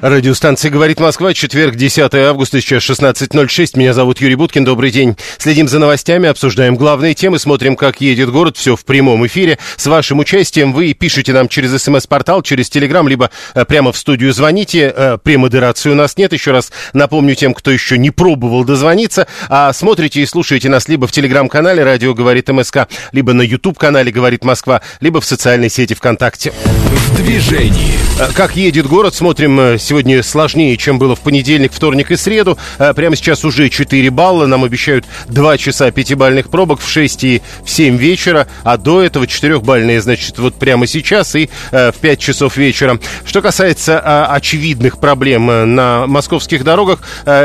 Радиостанция «Говорит Москва», четверг, 10 августа, сейчас 16.06. Меня зовут Юрий Буткин, добрый день. Следим за новостями, обсуждаем главные темы, смотрим, как едет город, все в прямом эфире. С вашим участием вы пишите нам через смс-портал, через телеграм, либо э, прямо в студию звоните. Э, премодерации у нас нет, еще раз напомню тем, кто еще не пробовал дозвониться. А смотрите и слушаете нас либо в телеграм-канале «Радио говорит МСК», либо на YouTube-канале «Говорит Москва», либо в социальной сети ВКонтакте. В движении. Э, Как едет город, смотрим сегодня сложнее, чем было в понедельник, вторник и среду. Э, Прямо сейчас уже 4 балла. Нам обещают 2 часа пятибальных пробок в 6 и в 7 вечера. А до этого 4-бальные, значит, вот прямо сейчас и э, в 5 часов вечера. Что касается э, очевидных проблем э, на московских дорогах,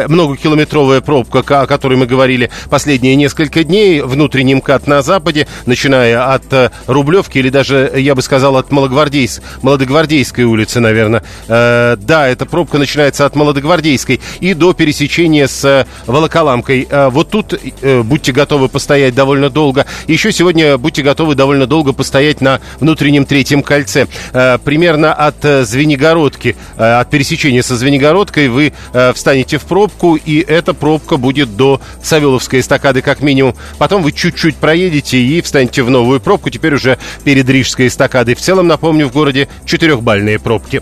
многокилометровая пробка, ка- о которой мы говорили последние несколько дней, внутренний МКАД на западе, начиная от Рублевки или даже, я бы сказал, от Малогвардейс, Молодогвардейской улицы, наверное. Да, эта пробка начинается от Молодогвардейской и до пересечения с э, Волоколамкой. Э, вот тут э, будьте готовы постоять довольно долго. Еще сегодня будьте готовы довольно долго постоять на внутреннем третьем кольце. Примерно от Звенигородки, от пересечения со Звенигородкой вы встанете в пробку, и эта пробка будет до Савеловской эстакады как минимум. Потом вы чуть-чуть проедете и встанете в новую пробку, теперь уже перед Рижской эстакадой. В целом, напомню, в городе четырехбальные пробки.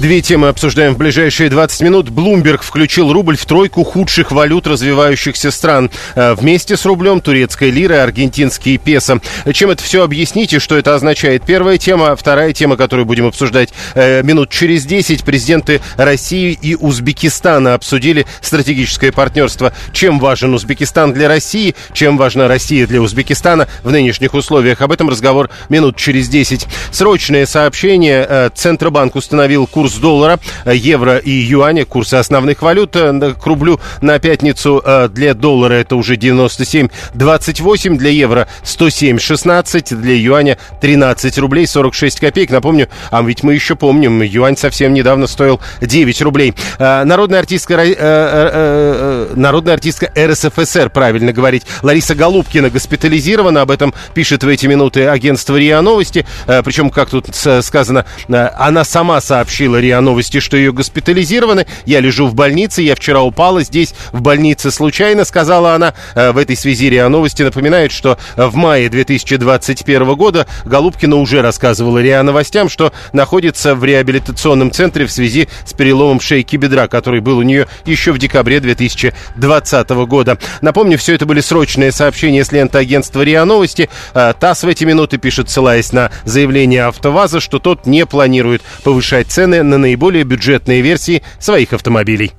Две темы обсуждаем в ближайшие 20 минут. Блумберг включил рубль в тройку худших валют развивающихся стран. Э, Вместе с рублем турецкая лира и аргентинские песо. Чем это все объясните, что это означает? Первая тема. Вторая тема, которую будем обсуждать э, минут через 10. Президенты России и Узбекистана обсудили стратегическое партнерство. Чем важен Узбекистан для России? Чем важна Россия для Узбекистана в нынешних условиях? Об этом разговор минут через 10. Срочное сообщение. Э, Центробанк установил курс доллара, э, евро и юаня, курсы основных валют э, к рублю на пятницу. э, Для доллара это уже 97,28, для евро 107,16, для юаня 13 рублей 46 копеек. Напомню, а ведь мы еще помним, юань совсем недавно стоил 9 рублей. Народная артистка, Ро- народная артистка РСФСР, правильно говорить, Лариса Голубкина госпитализирована. Об этом пишет в эти минуты агентство РИА Новости. Причем, как тут сказано, она сама сообщила РИА Новости, что ее госпитализированы. Я лежу в больнице, я вчера упала здесь в больнице случайно, сказала она. Э, В этой связи РИА Новости напоминает, что э, в мае 2021 года Голубкина уже рассказывала РИА Новостям, что находится в реабилитационном центре в связи с переломом шейки бедра, который был у нее еще в декабре 2020 года. Напомню, все это были срочные сообщения с ленты агентства РИА Новости. Э, ТАСС в эти минуты пишет, ссылаясь на заявление АвтоВАЗа, что тот не планирует повышать цены на наиболее бюджетные версии своих автомобилей.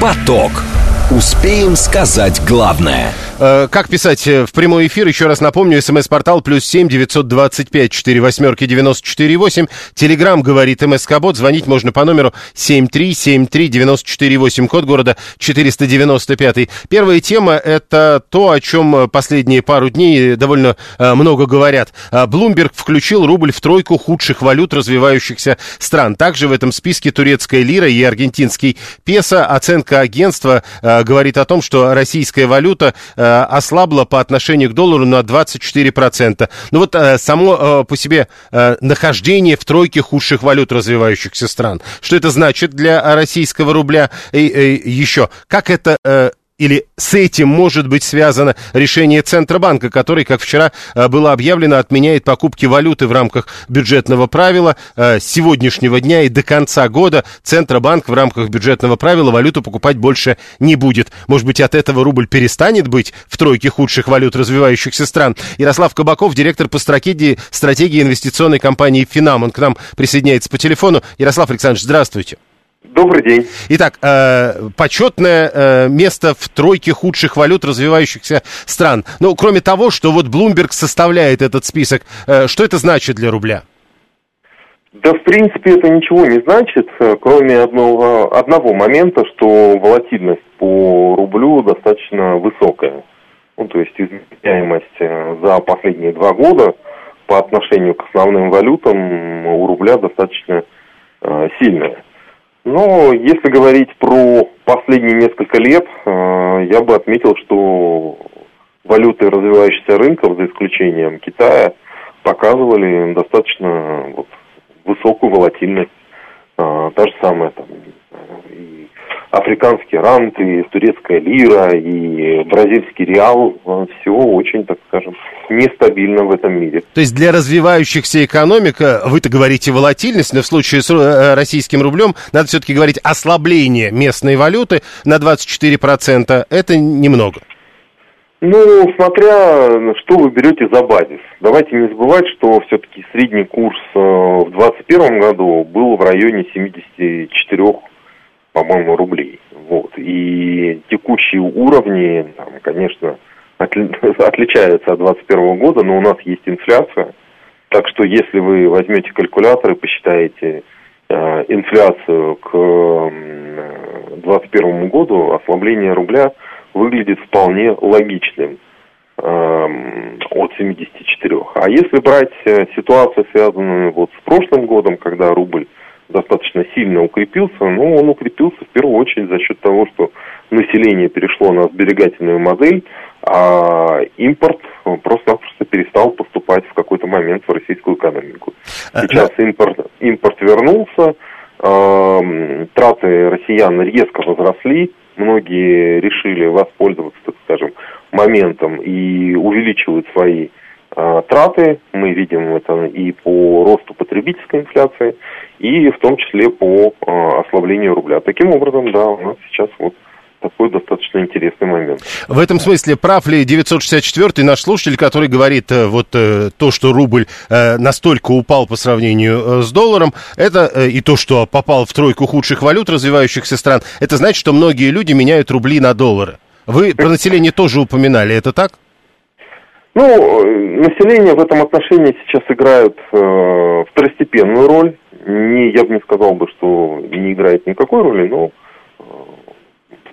Поток. Успеем сказать главное. Э, Как писать э, в прямой эфир? Еще раз напомню, смс-портал плюс семь девятьсот двадцать пять четыре восьмерки девяносто четыре восемь. Телеграмм говорит МСК Бот. Звонить можно по номеру семь три семь три девяносто четыре восемь. Код города четыреста девяносто пятый. Первая тема это то, о чем последние пару дней довольно э, много говорят. Блумберг включил рубль в тройку худших валют развивающихся стран. Также в этом списке турецкая лира и аргентинский песо. Оценка агентства говорит о том, что российская валюта э, ослабла по отношению к доллару на 24%. Ну вот э, само э, по себе нахождение в тройке худших валют развивающихся стран. Что это значит для российского рубля? И, и еще, как это... или с этим может быть связано решение Центробанка, который, как вчера э, было объявлено, отменяет покупки валюты в рамках бюджетного правила. Э, сегодняшнего дня и до конца года Центробанк в рамках бюджетного правила валюту покупать больше не будет. Может быть, от этого рубль перестанет быть в тройке худших валют развивающихся стран. Ярослав Кабаков, директор по стратегии, стратегии инвестиционной компании «Финам». Он к нам присоединяется по телефону. Ярослав Александрович, здравствуйте. Добрый день. Итак, э, почетное э, место в тройке худших валют развивающихся стран. Ну, кроме того, что вот Bloomberg составляет этот список, э, что это значит для рубля? Да, в принципе, это ничего не значит, кроме одного, одного момента, что волатильность по рублю достаточно высокая. Ну, то есть изменяемость за последние два года по отношению к основным валютам у рубля достаточно э, сильная. Но если говорить про последние несколько лет, э, я бы отметил, что валюты развивающихся рынков, за исключением Китая, показывали достаточно вот, высокую волатильность. А, та же самая там, и африканский рант, и турецкая лира, и бразильский реал. А, Все очень, так скажем, нестабильно в этом мире. То есть для развивающихся экономик, э, вы-то говорите волатильность, но в случае с э, российским рублем надо все-таки говорить ослабление местной валюты на 24%. Это немного. Ну, смотря что вы берете за базис. Давайте не забывать, что все-таки средний курс э, в 2021 году был в районе 74, по-моему, рублей. Вот. И текущие уровни, там, конечно, отли- отличаются от 2021 года, но у нас есть инфляция. Так что если вы возьмете калькулятор и посчитаете э, инфляцию к 2021 году, ослабление рубля – выглядит вполне логичным эм, от 74. А если брать э, ситуацию, связанную вот с прошлым годом, когда рубль достаточно сильно укрепился, ну, он укрепился в первую очередь за счет того, что население перешло на сберегательную модель, а импорт просто-напросто перестал поступать в какой-то момент в российскую экономику. А, Сейчас импорт, импорт вернулся, э, траты россиян резко возросли, многие решили воспользоваться, так скажем, моментом и увеличивают свои траты. Мы видим это и по росту потребительской инфляции, и в том числе по а, ослаблению рубля. Таким образом, да, у нас сейчас вот такой достаточно интересный момент. В этом смысле прав ли 964-й наш слушатель, который говорит, э, вот э, то, что рубль э, настолько упал по сравнению с долларом, это и то, что попал в тройку худших валют развивающихся стран, это значит, что многие люди меняют рубли на доллары. Вы про население тоже упоминали, это так? Ну, население в этом отношении сейчас играет э, второстепенную роль. Не, я бы не сказал бы, что не играет никакой роли, но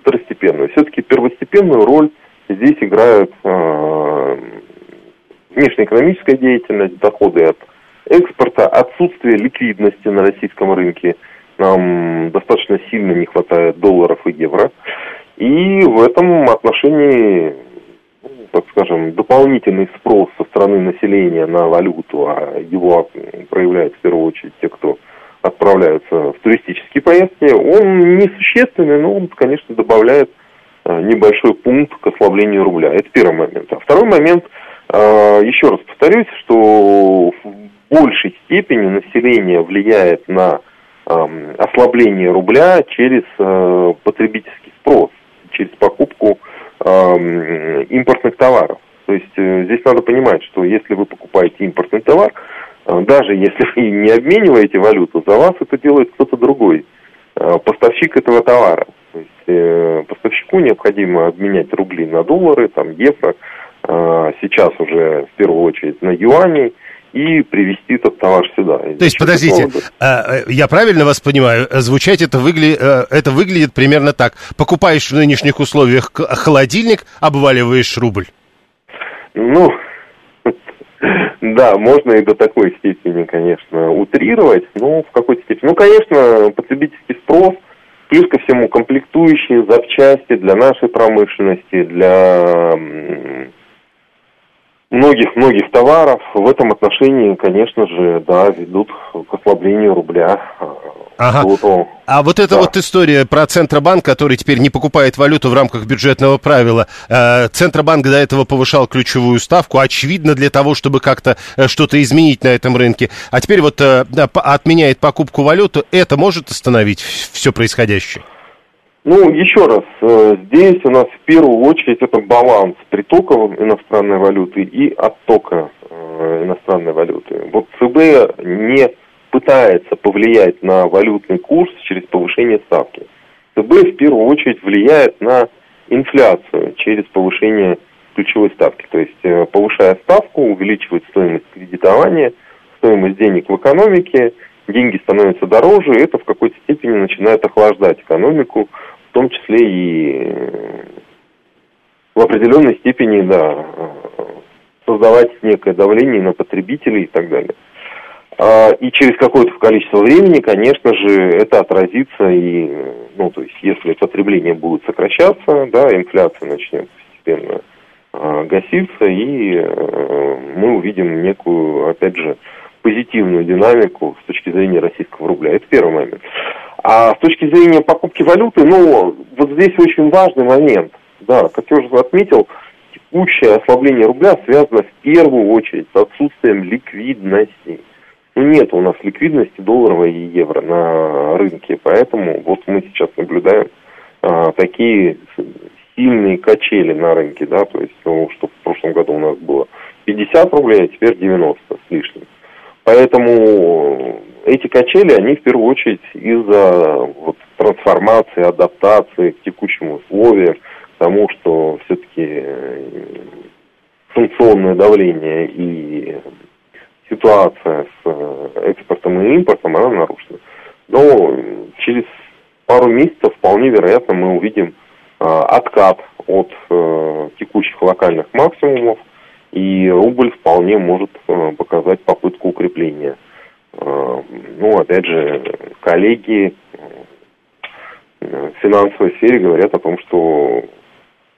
второстепенную. Все-таки первостепенную роль здесь играют э, внешнеэкономическая деятельность, доходы от экспорта, отсутствие ликвидности на российском рынке. Нам достаточно сильно не хватает долларов и евро. И в этом отношении, так скажем, дополнительный спрос со стороны населения на валюту, а его проявляют в первую очередь те, кто отправляются в туристические поездки, он несущественный, но он, конечно, добавляет э, небольшой пункт к ослаблению рубля. Это первый момент. А второй момент, э, еще раз повторюсь, что в большей степени население влияет на эм, ослабление рубля через э, потребительский спрос, через покупку эм, импортных товаров. То есть здесь надо понимать, что если вы покупаете импортный товар, а, даже если вы не обмениваете валюту, за вас это делает кто-то другой, а, поставщик этого товара. То есть э, поставщику необходимо обменять рубли на доллары, там евро, сейчас уже в первую очередь на юани, и привезти этот товар сюда. То есть, подождите, э, я правильно вас понимаю, звучать это, выгля... Э, это выглядит примерно так. Покупаешь в нынешних условиях холодильник, обваливаешь рубль. Ну, да, можно и до такой степени, конечно, утрировать, но в какой-то степени. Ну, конечно, потребительский спрос, плюс ко всему комплектующие, запчасти для нашей промышленности, для многих-многих товаров в этом отношении, конечно же, да, ведут к ослаблению рубля. Ага. Вот а вот эта да. вот история про Центробанк, который теперь не покупает валюту в рамках бюджетного правила. Э, Центробанк до этого повышал ключевую ставку, очевидно, для того, чтобы как-то э, что-то изменить на этом рынке. А теперь вот э, отменяет покупку валюты. Это может остановить все происходящее? Ну, еще раз, здесь у нас в первую очередь это баланс притока иностранной валюты и оттока иностранной валюты. Вот ЦБ не пытается повлиять на валютный курс через повышение ставки. ЦБ в первую очередь влияет на инфляцию через повышение ключевой ставки. То есть э, повышая ставку, увеличивает стоимость кредитования, стоимость денег в экономике, деньги становятся дороже, и это в какой-то степени начинает охлаждать экономику, в том числе и в определенной степени, да, создавать некое давление на потребителей и так далее. А, и через какое-то количество времени, конечно же, это отразится и, ну, то есть, если потребление будет сокращаться, да, инфляция начнет постепенно а, гаситься, и э, мы увидим некую, опять же, позитивную динамику с точки зрения российского рубля. Это первый момент. А с точки зрения покупки валюты, ну, вот здесь очень важный момент. Да, как я уже отметил, текущее ослабление рубля связано в первую очередь с отсутствием ликвидности. Ну, нет у нас ликвидности долларовой и евро на рынке, поэтому вот мы сейчас наблюдаем а, такие сильные качели на рынке, да, то есть, ну, что в прошлом году у нас было 50 рублей, а теперь 90 с лишним. Поэтому эти качели, они в первую очередь из-за вот, трансформации, адаптации к текущим условиям, к тому, что все-таки э, санкционное давление и ситуация с э, экспортом и импортом, она нарушена. Но через пару месяцев вполне вероятно мы увидим э, откат от текущих локальных максимумов, и рубль вполне может э, показать попытку укрепления. Э, ну, опять же, коллеги э, в финансовой сфере говорят о том, что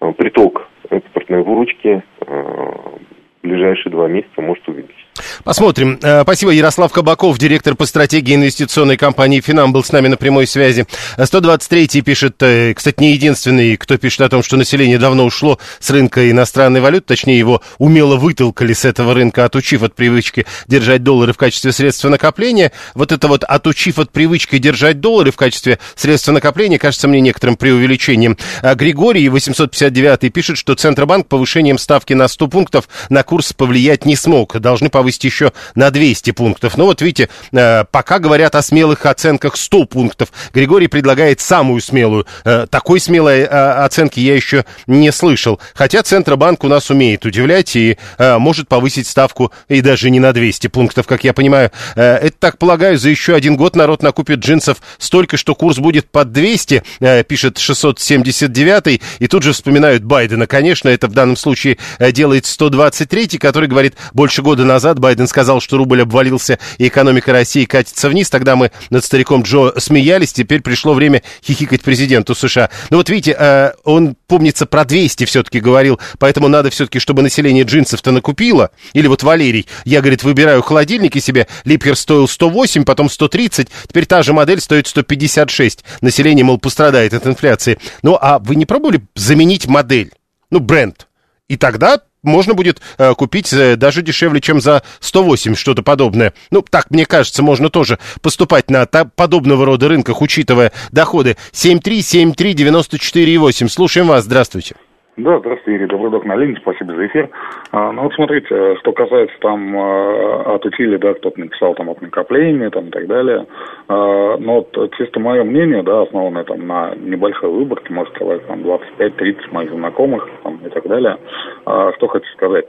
э, приток экспортной выручки э, в ближайшие два месяца может увеличиться. Посмотрим. Э, спасибо. Ярослав Кабаков, директор по стратегии инвестиционной компании «Финам», был с нами на прямой связи. 123-й пишет, э, кстати, не единственный, кто пишет о том, что население давно ушло с рынка иностранной валюты, точнее, его умело вытолкали с этого рынка, отучив от привычки держать доллары в качестве средства накопления. Вот это вот отучив от привычки держать доллары в качестве средства накопления, кажется мне некоторым преувеличением. А Григорий, 859-й, пишет, что Центробанк повышением ставки на 100 пунктов на курс повлиять не смог. Должны повысить повысить еще на 200 пунктов. Но вот видите, э, пока говорят о смелых оценках 100 пунктов. Григорий предлагает самую смелую. Э, такой смелой э, оценки я еще не слышал. Хотя Центробанк у нас умеет удивлять и может повысить ставку и даже не на 200 пунктов, как я понимаю. Это, так полагаю, за еще один год народ накупит джинсов столько, что курс будет под 200, пишет 679 и тут же вспоминают Байдена. Конечно, это в данном случае делает 123 который говорит, больше года назад Байден сказал, что рубль обвалился и экономика России катится вниз. Тогда мы над стариком Джо смеялись. Теперь пришло время хихикать президенту США. Ну вот видите, э, он, помнится, про 200 все-таки говорил. Поэтому надо все-таки, чтобы население джинсов-то накупило. Или вот Валерий. Я, говорит, выбираю холодильники себе. Липкер стоил 108, потом 130. Теперь та же модель стоит 156. Население, мол, пострадает от инфляции. Ну а вы не пробовали заменить модель? Ну, бренд. И тогда можно будет э, купить э, даже дешевле, чем за 108 что-то подобное. Ну, так, мне кажется, можно тоже поступать на та, подобного рода рынках, учитывая доходы. 7373948. Слушаем вас. Здравствуйте. Да, здравствуйте, Юрий Добродок на линии, спасибо за эфир. А, ну вот смотрите, что касается там а, от утили, да, кто-то написал там от накопления там и так далее. А, но вот чисто мое мнение, да, основанное там на небольшой выборке, может сказать, там 25-30 моих знакомых там и так далее. А, что хочу сказать.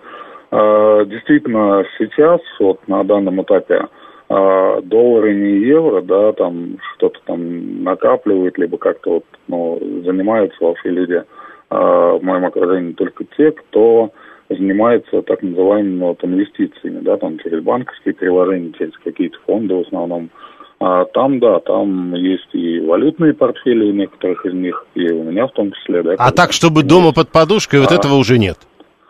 Действительно, сейчас, вот на данном этапе, доллары не евро, да, там что-то там накапливает, либо как-то вот, ну, занимаются вообще люди в моем окружении только те, кто занимается так называемыми вот, инвестициями, да, там через банковские приложения, через какие-то фонды в основном. А там, да, там есть и валютные портфели у некоторых из них, и у меня в том числе, да. А так, чтобы дома под подушкой, а, вот этого уже нет?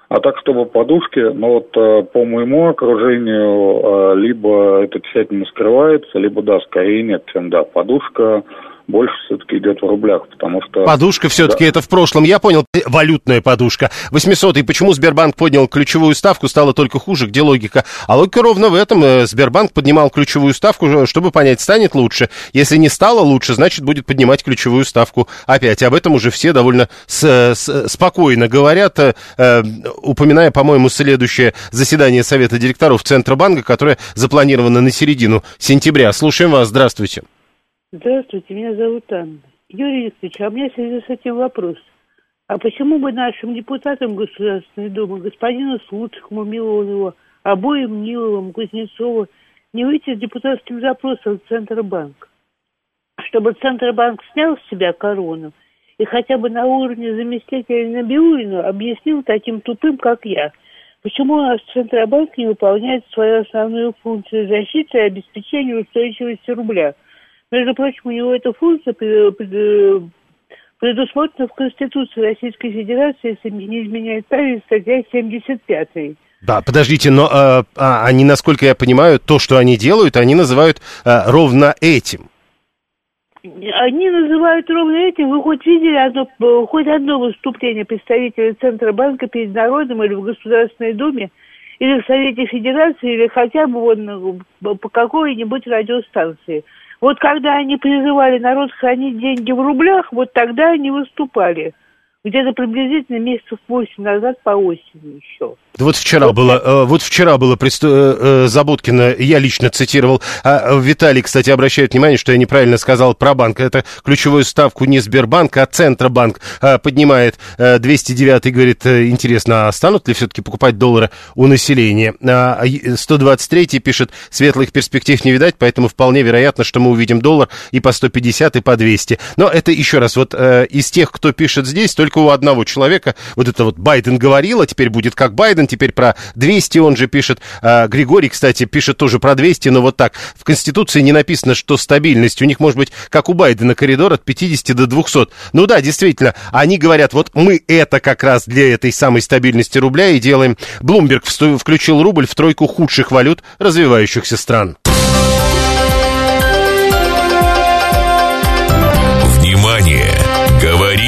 А так, чтобы подушки, ну вот э, по моему окружению, э, либо это тщательно скрывается, либо да, скорее нет, чем да, подушка больше все-таки идет в рублях, потому что... Подушка все-таки да. это в прошлом, я понял, валютная подушка. 800 и почему Сбербанк поднял ключевую ставку, стало только хуже, где логика? А логика ровно в этом. Э, Сбербанк поднимал ключевую ставку, чтобы понять, станет лучше. Если не стало лучше, значит будет поднимать ключевую ставку опять. Об этом уже все довольно с, с, спокойно говорят, э, э, упоминая, по-моему, следующее заседание Совета директоров Центробанка, которое запланировано на середину сентября. Слушаем вас, здравствуйте. Здравствуйте, меня зовут Анна. Юрий Викторович, а у меня в связи с этим вопрос. А почему бы нашим депутатам Государственной Думы, господину Слуцкому, Милонову, обоим Ниловым, Кузнецову, не выйти с депутатским запросом в Центробанк, чтобы Центробанк снял с себя корону и хотя бы на уровне заместителя Набиулина объяснил таким тупым, как я, почему у Центробанк не выполняет свою основную функцию защиты и обеспечения устойчивости рубля. Между прочим, у него эта функция предусмотрена в Конституции Российской Федерации, если не изменяет память, статья 75. Да, подождите, но э, а, они, насколько я понимаю, то, что они делают, они называют э, ровно этим. Они называют ровно этим. Вы хоть видели одно, хоть одно выступление представителя Центробанка перед народом или в Государственной Думе, или в Совете Федерации, или хотя бы вон, по какой-нибудь радиостанции. Вот когда они призывали народ хранить деньги в рублях, вот тогда они выступали. Где-то приблизительно месяцев восемь назад по осени еще. Да вот вчера вот было, э, вот вчера было. Э, э, Заботкина, я лично цитировал. А Виталий, кстати, обращает внимание, что я неправильно сказал про банк. Это ключевую ставку не Сбербанк, а Центробанк поднимает 209 говорит, интересно, а станут ли все-таки покупать доллары у населения? 123 а, пишет, светлых перспектив не видать, поэтому вполне вероятно, что мы увидим доллар и по 150, и по 200. Но это еще раз, вот из тех, кто пишет здесь, только у одного человека, вот это вот Байден говорил, а теперь будет как Байден, теперь про 200 он же пишет. А, Григорий, кстати, пишет тоже про 200, но вот так. В Конституции не написано, что стабильность. У них может быть, как у Байдена, коридор от 50 до 200. Ну да, действительно, они говорят, вот мы это как раз для этой самой стабильности рубля и делаем. Блумберг включил рубль в тройку худших валют развивающихся стран. Внимание!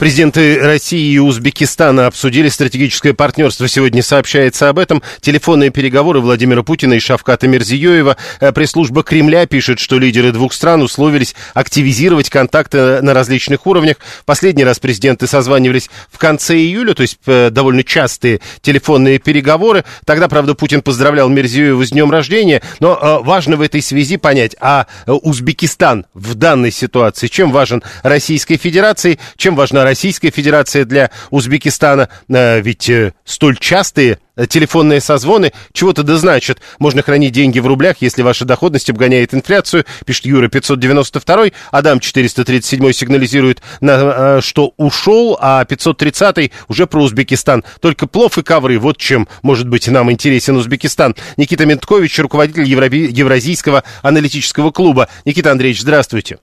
Президенты России и Узбекистана обсудили стратегическое партнерство. Сегодня сообщается об этом. Телефонные переговоры Владимира Путина и Шавката Мирзиёева. Э, пресс-служба Кремля пишет, что лидеры двух стран условились активизировать контакты на различных уровнях. Последний раз президенты созванивались в конце июля, то есть э, довольно частые телефонные переговоры. Тогда, правда, Путин поздравлял Мирзиёева с днем рождения. Но э, важно в этой связи понять, а Узбекистан в данной ситуации чем важен Российской Федерации, чем важна Российская Федерация для Узбекистана, э, ведь э, столь частые э, телефонные созвоны чего-то да значат. Можно хранить деньги в рублях, если ваша доходность обгоняет инфляцию, пишет Юра 592, Адам 437 сигнализирует, на, что ушел, а 530 уже про Узбекистан. Только плов и ковры, вот чем может быть нам интересен Узбекистан. Никита Менткович, руководитель Евразийского аналитического клуба. Никита Андреевич, здравствуйте.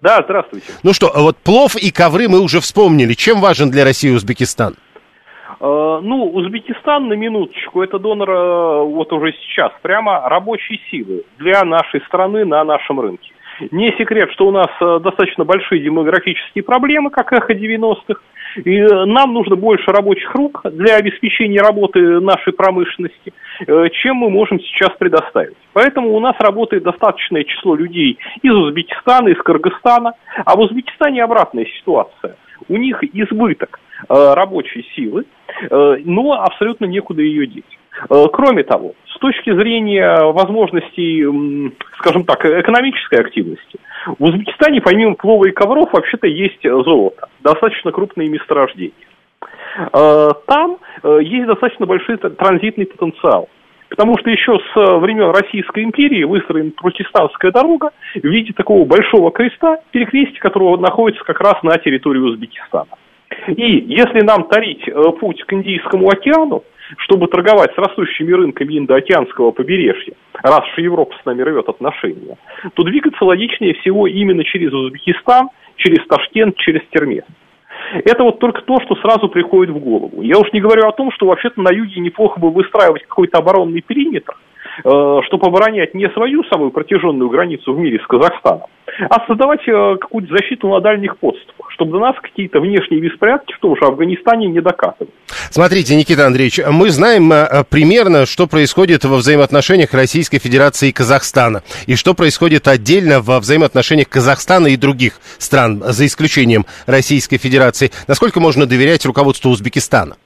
Да, здравствуйте. Ну что, вот плов и ковры мы уже вспомнили. Чем важен для России Узбекистан? Э, ну, Узбекистан, на минуточку, это донор э, вот уже сейчас, прямо рабочей силы для нашей страны на нашем рынке. Не секрет, что у нас э, достаточно большие демографические проблемы, как эхо 90-х, и э, нам нужно больше рабочих рук для обеспечения работы нашей промышленности, э, чем мы можем сейчас предоставить. Поэтому у нас работает достаточное число людей из Узбекистана, из Кыргызстана, а в Узбекистане обратная ситуация. У них избыток рабочей силы, но абсолютно некуда ее деть. Кроме того, точки зрения возможностей, скажем так, экономической активности, в Узбекистане помимо плова и ковров вообще-то есть золото, достаточно крупные месторождения. Э, там э, есть достаточно большой транзитный потенциал. Потому что еще с времен Российской империи выстроена протестантская дорога в виде такого большого креста, перекрестие которого находится как раз на территории Узбекистана. И если нам тарить э, путь к Индийскому океану, чтобы торговать с растущими рынками Индоокеанского побережья, раз уж Европа с нами рвет отношения, то двигаться логичнее всего именно через Узбекистан, через Ташкент, через Термес. Это вот только то, что сразу приходит в голову. Я уж не говорю о том, что вообще-то на юге неплохо бы выстраивать какой-то оборонный периметр, чтобы оборонять не свою самую протяженную границу в мире с Казахстаном, а создавать э, какую-то защиту на дальних подступах, чтобы до нас какие-то внешние беспорядки в том же Афганистане не докатывали. Смотрите, Никита Андреевич, мы знаем э, примерно, что происходит во взаимоотношениях Российской Федерации и Казахстана, и что происходит отдельно во взаимоотношениях Казахстана и других стран, за исключением Российской Федерации. Насколько можно доверять руководству Узбекистана?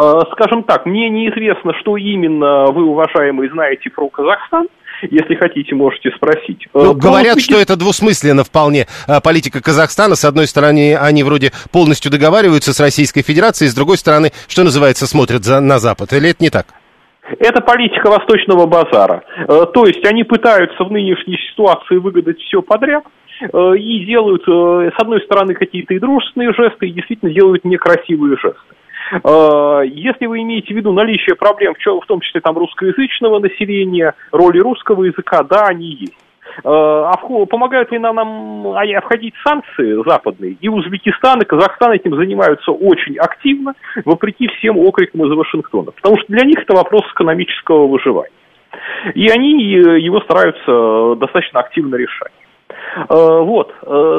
Э, скажем так, мне неизвестно, что именно вы, уважаемые, знаете про Казахстан. Если хотите, можете спросить. Ну, говорят, что это двусмысленно вполне политика Казахстана. С одной стороны, они вроде полностью договариваются с Российской Федерацией, с другой стороны, что называется, смотрят за, на Запад. Или это не так? Это политика восточного базара. То есть они пытаются в нынешней ситуации выгадать все подряд, и делают, с одной стороны, какие-то и дружественные жесты, и действительно делают некрасивые жесты. Э, если вы имеете в виду наличие проблем, в том числе там русскоязычного населения, роли русского языка, да, они есть. Э, а помогают ли нам, нам обходить санкции западные? И Узбекистан, и Казахстан этим занимаются очень активно, вопреки всем окрикам из Вашингтона. Потому что для них это вопрос экономического выживания. И они э, его стараются достаточно активно решать. Вот,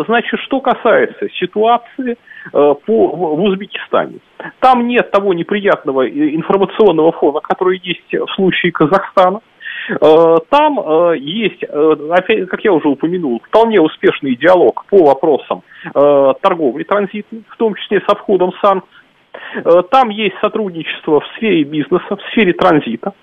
значит, что касается ситуации Э, по, в Узбекистане. Там нет того неприятного информационного фона, который есть в случае Казахстана. Э, там э, есть, как я уже упомянул, вполне успешный диалог по вопросам торговли транзитной, в том числе со входом санкций. Там есть сотрудничество в сфере бизнеса, в сфере транзита.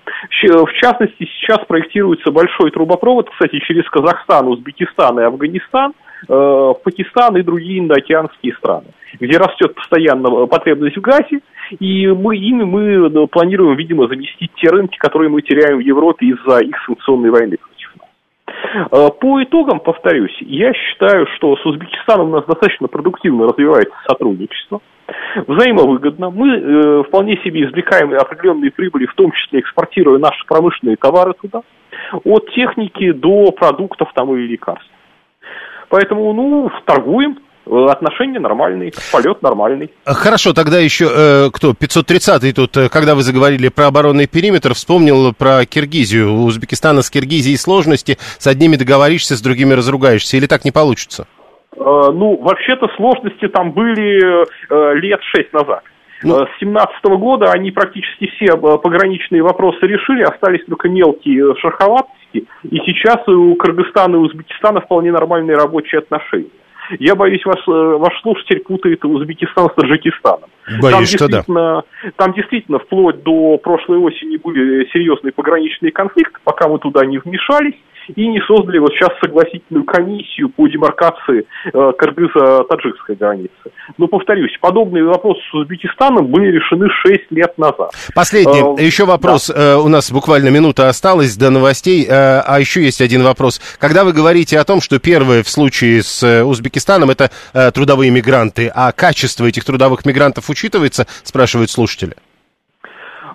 В частности, сейчас проектируется большой трубопровод, кстати, через Казахстан, Узбекистан и Афганистан – Э, Пакистан и другие индоокеанские страны, где растет постоянно потребность в газе, и мы ими мы э, планируем, видимо, заместить те рынки, которые мы теряем в Европе из-за их санкционной войны. Э, по итогам, повторюсь, я считаю, что с Узбекистаном у нас достаточно продуктивно развивается сотрудничество, взаимовыгодно. Мы э, вполне себе извлекаем определенные прибыли, в том числе экспортируя наши промышленные товары туда, от техники до продуктов там и лекарств. Поэтому, ну, торгуем, э, отношения нормальные, полет нормальный. Хорошо, тогда еще э, кто, 530-й тут, э, когда вы заговорили про оборонный периметр, вспомнил про Киргизию. У Узбекистана с Киргизией сложности, с одними договоришься, с другими разругаешься, или так не получится? Э, ну, вообще-то сложности там были э, лет шесть назад. Ну... С 2017 года они практически все пограничные вопросы решили, остались только мелкие шероховатости. И сейчас у Кыргызстана и Узбекистана вполне нормальные рабочие отношения. Я боюсь, ваш, э, ваш слушатель путает Узбекистан с Таджикистаном. Боюсь, там что да. Там действительно вплоть до прошлой осени были серьезные пограничные конфликты, пока мы туда не вмешались и не создали вот сейчас согласительную комиссию по демаркации э, кыргызо-таджикской границы. Но, повторюсь, подобные вопросы с Узбекистаном были решены 6 лет назад. Последний, э, еще вопрос. Да. Э, у нас буквально минута осталась до новостей, э, а еще есть один вопрос. Когда вы говорите о том, что первое в случае с э, Узбекистаном это э, трудовые мигранты, а качество этих трудовых мигрантов учитывается, спрашивают слушатели?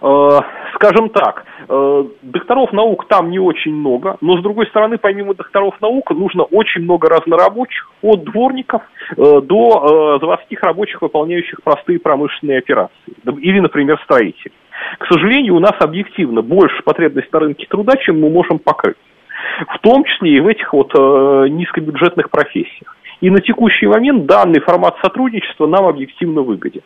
Э, скажем так, э, докторов наук там не очень много, но с другой стороны, помимо докторов наук, нужно очень много разнорабочих, от дворников э, до заводских рабочих, выполняющих простые промышленные операции, или, например, строителей. К сожалению, у нас объективно больше потребность на рынке труда, чем мы можем покрыть. В том числе и в этих вот низкобюджетных профессиях. И на текущий момент данный формат сотрудничества нам объективно выгоден.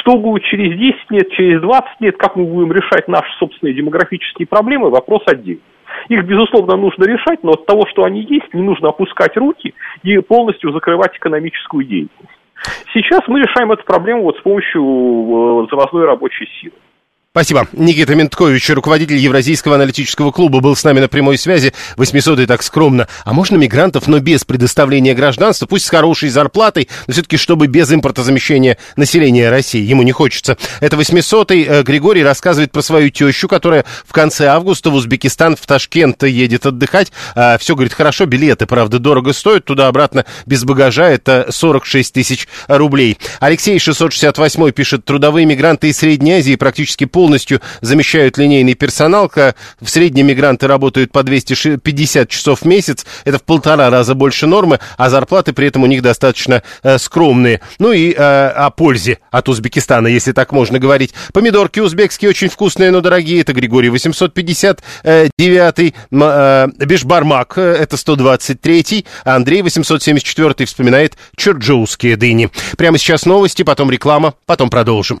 Что будет через 10 лет, через 20 лет, как мы будем решать наши собственные демографические проблемы, вопрос отдельный. Их, безусловно, нужно решать, но от того, что они есть, не нужно опускать руки и полностью закрывать экономическую деятельность. Сейчас мы решаем эту проблему вот с помощью э, завозной рабочей силы. Спасибо. Никита Менткович, руководитель Евразийского аналитического клуба, был с нами на прямой связи. 800 и так скромно. А можно мигрантов, но без предоставления гражданства, пусть с хорошей зарплатой, но все-таки чтобы без импортозамещения населения России. Ему не хочется. Это 800-й. Э, Григорий рассказывает про свою тещу, которая в конце августа в Узбекистан, в Ташкент едет отдыхать. А, все, говорит, хорошо, билеты, правда, дорого стоят. Туда-обратно без багажа это 46 тысяч рублей. Алексей 668 пишет, трудовые мигранты из Средней Азии практически полностью замещают линейный персонал. В среднем мигранты работают по 250 часов в месяц. Это в полтора раза больше нормы, а зарплаты при этом у них достаточно э, скромные. Ну и э, о пользе от Узбекистана, если так можно говорить. Помидорки узбекские очень вкусные, но дорогие. Это Григорий 859, э, Бешбармак, э, это 123, а Андрей 874 вспоминает черджоуские дыни. Прямо сейчас новости, потом реклама, потом продолжим.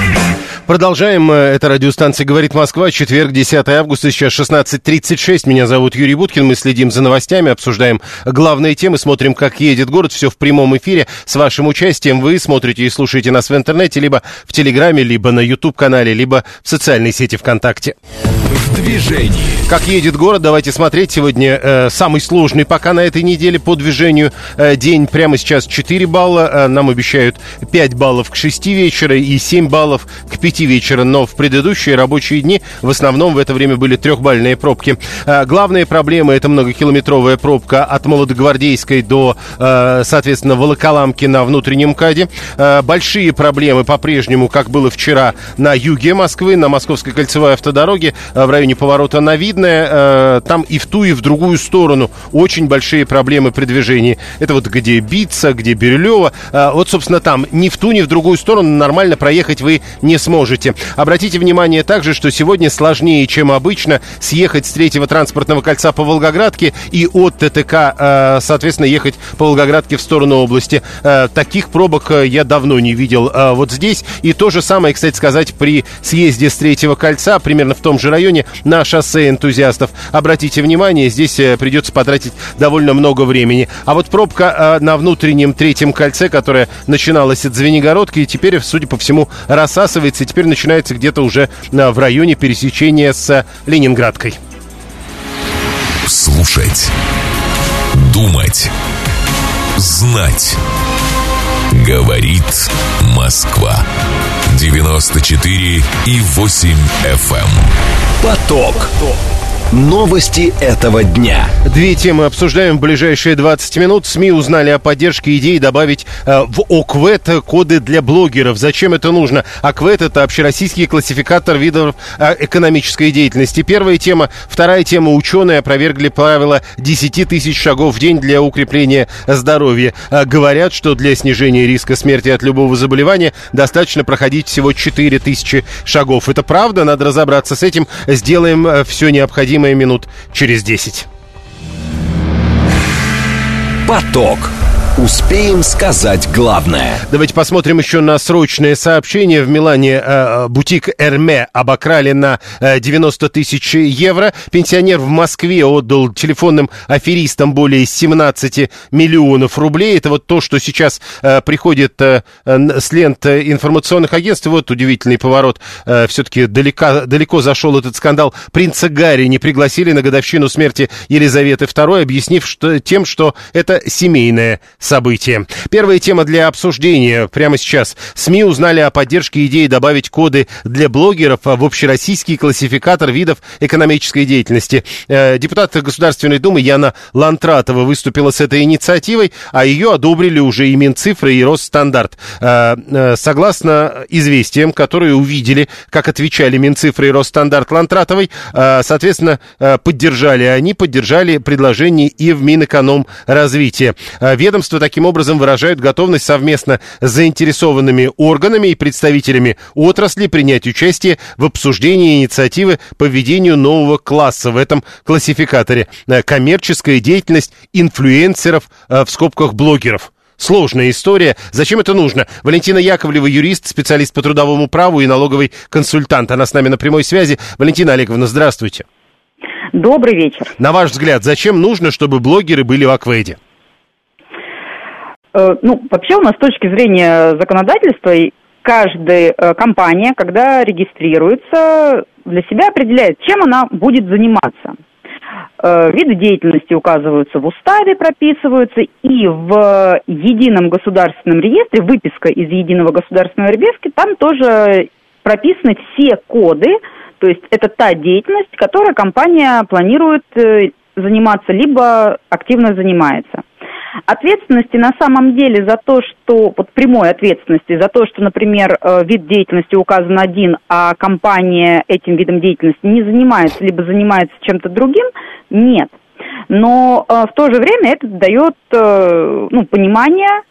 Продолжаем. Это радиостанция «Говорит Москва». Четверг, 10 августа, сейчас 16.36. Меня зовут Юрий Буткин. Мы следим за новостями, обсуждаем главные темы, смотрим, как едет город. Все в прямом эфире. С вашим участием вы смотрите и слушаете нас в интернете, либо в Телеграме, либо на YouTube-канале, либо в социальной сети ВКонтакте. В движении. Как едет город, давайте смотреть. Сегодня э, самый сложный пока на этой неделе по движению э, день. Прямо сейчас 4 балла. Э, нам обещают 5 баллов к 6 вечера и 7 баллов к 5 вечера. Но в предыдущие рабочие дни в основном в это время были трехбальные пробки. Э, главные проблемы это многокилометровая пробка от Молодогвардейской до, э, соответственно, Волоколамки на внутреннем КАДе. Э, большие проблемы по-прежнему, как было вчера на юге Москвы, на Московской кольцевой автодороге в районе поворота на Видное. Там и в ту, и в другую сторону очень большие проблемы при движении. Это вот где Бица, где Бирюлева. Вот, собственно, там ни в ту, ни в другую сторону нормально проехать вы не сможете. Обратите внимание также, что сегодня сложнее, чем обычно, съехать с третьего транспортного кольца по Волгоградке и от ТТК, соответственно, ехать по Волгоградке в сторону области. Таких пробок я давно не видел вот здесь. И то же самое, кстати сказать, при съезде с третьего кольца, примерно в том же районе, на шоссе энтузиастов. Обратите внимание, здесь э, придется потратить довольно много времени. А вот пробка э, на внутреннем третьем кольце, которая начиналась от Звенигородки, теперь, судя по всему, рассасывается и теперь начинается где-то уже э, в районе пересечения с Ленинградкой. Слушать. Думать. Знать. Говорит Москва. 94 и 8 FM. Эм. Поток. Новости этого дня. Две темы обсуждаем в ближайшие 20 минут. СМИ узнали о поддержке идеи добавить э, в ОКВЭТ коды для блогеров. Зачем это нужно? ОКВЭТ – это общероссийский классификатор видов э, экономической деятельности. Первая тема. Вторая тема. Ученые опровергли правило 10 тысяч шагов в день для укрепления здоровья. Э, говорят, что для снижения риска смерти от любого заболевания достаточно проходить всего 4 тысячи шагов. Это правда? Надо разобраться с этим. Сделаем э, все необходимое минут через 10. Поток. Успеем сказать главное. Давайте посмотрим еще на срочное сообщение. В Милане э, э бутик Эрме обокрали на э, 90 тысяч евро. Пенсионер в Москве отдал телефонным аферистам более 17 миллионов рублей. Это вот то, что сейчас э, приходит э, с лент информационных агентств. Вот удивительный поворот. Э, все-таки далеко, далеко зашел этот скандал. Принца Гарри не пригласили на годовщину смерти Елизаветы II, объяснив что, тем, что это семейное события. Первая тема для обсуждения прямо сейчас. СМИ узнали о поддержке идеи добавить коды для блогеров в общероссийский классификатор видов экономической деятельности. Э, депутат Государственной Думы Яна Лантратова выступила с этой инициативой, а ее одобрили уже и Минцифры, и Росстандарт. Э, э, согласно известиям, которые увидели, как отвечали Минцифры и Росстандарт Лантратовой, соответственно, поддержали они, поддержали предложение и в Минэкономразвития. Ведомство ведомства таким образом выражают готовность совместно с заинтересованными органами и представителями отрасли принять участие в обсуждении инициативы по введению нового класса в этом классификаторе. Э, коммерческая деятельность инфлюенсеров, э, в скобках блогеров. Сложная история. Зачем это нужно? Валентина Яковлева, юрист, специалист по трудовому праву и налоговый консультант. Она с нами на прямой связи. Валентина Олеговна, здравствуйте. Добрый вечер. На ваш взгляд, зачем нужно, чтобы блогеры были в Акведе? Э, ну, вообще у нас с точки зрения законодательства каждая э, компания, когда регистрируется, для себя определяет, чем она будет заниматься. Э, виды деятельности указываются в уставе, прописываются, и в едином государственном реестре, выписка из единого государственного реестра, там тоже прописаны все коды, то есть это та деятельность, которой компания планирует заниматься, либо активно занимается. Ответственности на самом деле за то, что, вот прямой ответственности за то, что, например, э, вид деятельности указан один, а компания этим видом деятельности не занимается, либо занимается чем-то другим, нет. Но э, в то же время это дает э, ну, понимание,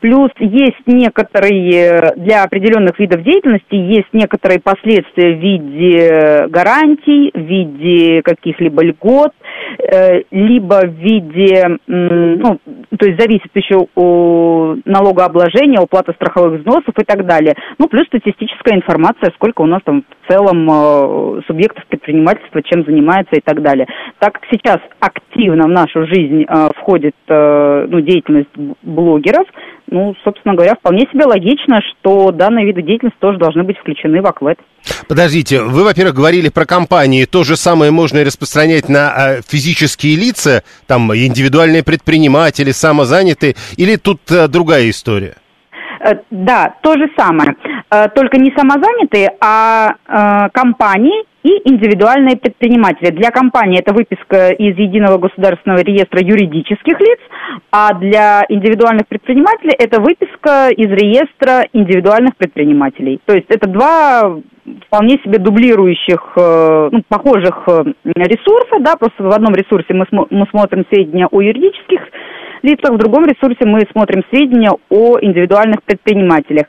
Плюс есть некоторые, для определенных видов деятельности, есть некоторые последствия в виде гарантий, в виде каких-либо льгот, э, либо в виде, ну, то есть зависит еще о налогообложения, уплаты страховых взносов и так далее. Ну, плюс статистическая информация, сколько у нас там в целом э, субъектов предпринимательства, чем занимается и так далее. Так как сейчас активно в нашу жизнь э, входит ну, деятельность блогеров, ну, собственно говоря, вполне себе логично, что данные виды деятельности тоже должны быть включены в АКВЭД. Подождите, вы, во-первых, говорили про компании, то же самое можно распространять на а, физические лица, там, индивидуальные предприниматели, самозанятые, или тут а, другая история? Э, да, то же самое. Э, только не самозанятые, а э, компании и индивидуальные предприниматели. Для компании это выписка из Единого государственного реестра юридических лиц, а для индивидуальных предпринимателей это выписка из реестра индивидуальных предпринимателей. То есть это два вполне себе дублирующих, ну, похожих ресурса, да, просто в одном ресурсе мы, см- мы смотрим сведения о юридических лицах, в другом ресурсе мы смотрим сведения о индивидуальных предпринимателях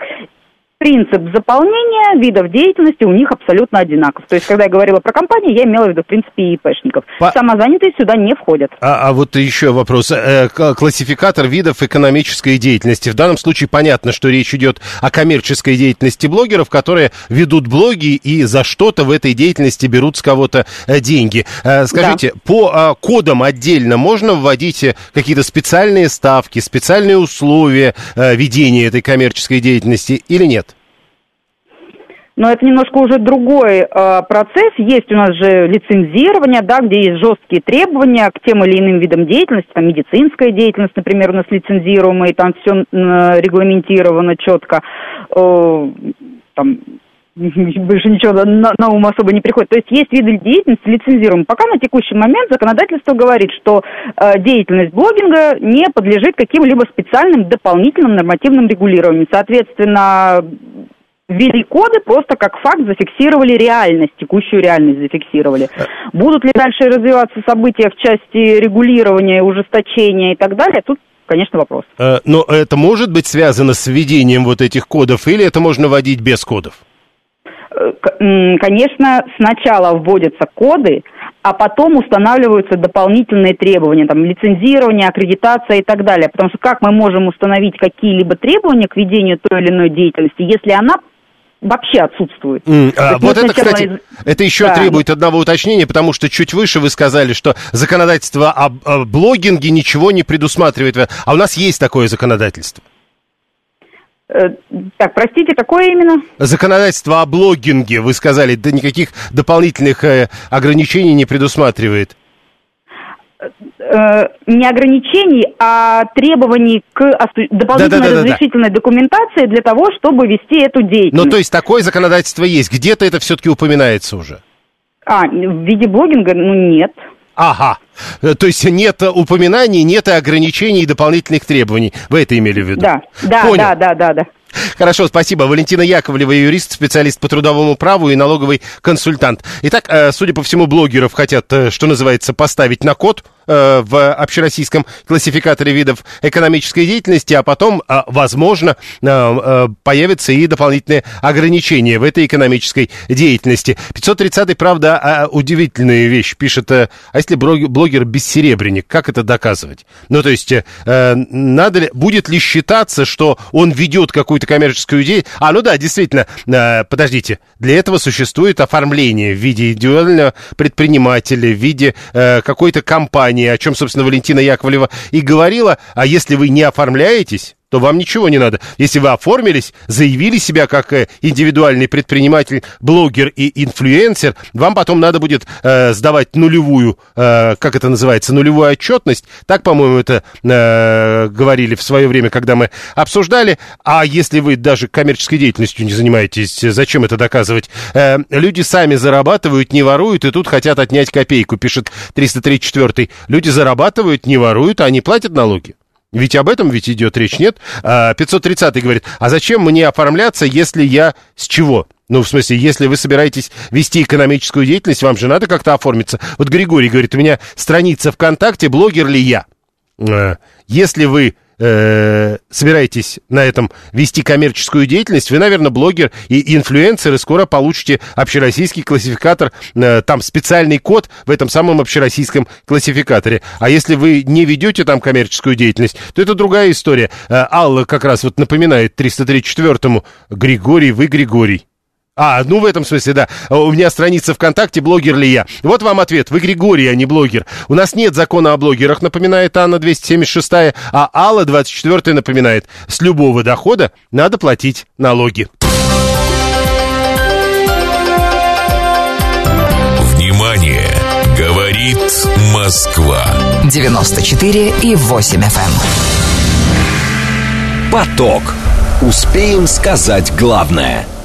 принцип заполнения видов деятельности у них абсолютно одинаков. То есть, когда я говорила про компании, я имела в виду, в принципе, ИПшников. По... Самозанятые сюда не входят. А, а вот еще вопрос. Э, классификатор видов экономической деятельности. В данном случае понятно, что речь идет о коммерческой деятельности блогеров, которые ведут блоги и за что-то в этой деятельности берут с кого-то э, деньги. Э, скажите, да. по э, кодам отдельно можно вводить какие-то специальные ставки, специальные условия ведения этой коммерческой деятельности или нет? Но это немножко уже другой э, процесс. Есть у нас же лицензирование, да, где есть жесткие требования к тем или иным видам деятельности, там медицинская деятельность, например, у нас лицензируемая, и там все э, регламентировано четко. Э, там, больше ничего на, на ум особо не приходит. То есть есть виды деятельности лицензируемые. Пока на текущий момент законодательство говорит, что э, деятельность блогинга не подлежит каким-либо специальным дополнительным нормативным регулированиям. Соответственно, ввели коды, просто как факт зафиксировали реальность, текущую реальность зафиксировали. Будут ли дальше развиваться события в части регулирования, ужесточения и так далее, тут конечно, вопрос. Э, но это может быть связано с введением вот этих кодов, или это можно вводить без кодов? Э, конечно, сначала вводятся коды, а потом устанавливаются дополнительные требования, там, лицензирование, аккредитация и так далее. Потому что как мы можем установить какие-либо требования к ведению той или иной деятельности, если она вообще отсутствует. Mm, а, вот это, кстати, это еще да. требует одного уточнения, потому что чуть выше вы сказали, что законодательство о, о блогинге ничего не предусматривает. А у нас есть такое законодательство. Э, так, простите, какое именно? Законодательство о блогинге, вы сказали, да никаких дополнительных э, ограничений не предусматривает. Э, не ограничений, а требований к дополнительной да, да, да, разрешительной да. документации для того, чтобы вести эту деятельность. Ну, то есть такое законодательство есть. Где-то это все-таки упоминается уже? А, в виде блогинга, ну, нет. Ага. Э, то есть нет упоминаний, нет ограничений и дополнительных требований. Вы это имели в виду? Да, да, Понял. да, да, да, да. Хорошо, спасибо. Валентина Яковлева, юрист, специалист по трудовому праву и налоговый консультант. Итак, э, судя по всему, блогеров хотят, что называется, поставить на код Э, в общероссийском классификаторе видов экономической деятельности, а потом, э, возможно, э, появятся и дополнительные ограничения в этой экономической деятельности. 530-й, правда, а, удивительная вещь, пишет, а если блогер бессеребренник, как это доказывать? Ну, то есть, надо ли, будет ли считаться, что он ведет какую-то коммерческую деятельность? А, ну да, действительно, подождите, для этого существует оформление в виде индивидуального предпринимателя, в виде какой-то компании, о чем, собственно, Валентина Яковлева и говорила. А если вы не оформляетесь, то вам ничего не надо. Если вы оформились, заявили себя как э, индивидуальный предприниматель, блогер и инфлюенсер, вам потом надо будет э, сдавать нулевую, э, как это называется, нулевую отчетность. Так, по-моему, это э, говорили в свое время, когда мы обсуждали. А если вы даже коммерческой деятельностью не занимаетесь, зачем это доказывать? Э, люди сами зарабатывают, не воруют, и тут хотят отнять копейку, пишет 334. Люди зарабатывают, не воруют, а они платят налоги. Ведь об этом ведь идет речь, нет? 530 а, говорит, а зачем мне оформляться, если я с чего? Ну, в смысле, если вы собираетесь вести экономическую деятельность, вам же надо как-то оформиться. Вот Григорий говорит, у меня страница ВКонтакте, блогер ли я? А, если вы э, собираетесь на этом вести коммерческую деятельность, вы, наверное, блогер и инфлюенсер, и скоро получите общероссийский классификатор, э, там специальный код в этом самом общероссийском классификаторе. А если вы не ведете там коммерческую деятельность, то это другая история. Э, Алла как раз вот напоминает 334-му Григорий, вы Григорий. А, ну в этом смысле, да. У меня страница ВКонтакте, блогер ли я. Вот вам ответ. Вы Григорий, а не блогер. У нас нет закона о блогерах, напоминает Анна 276, а Алла 24 напоминает. С любого дохода надо платить налоги. Внимание! Говорит Москва. 94 и 8 FM. эм. Поток. Успеем сказать главное –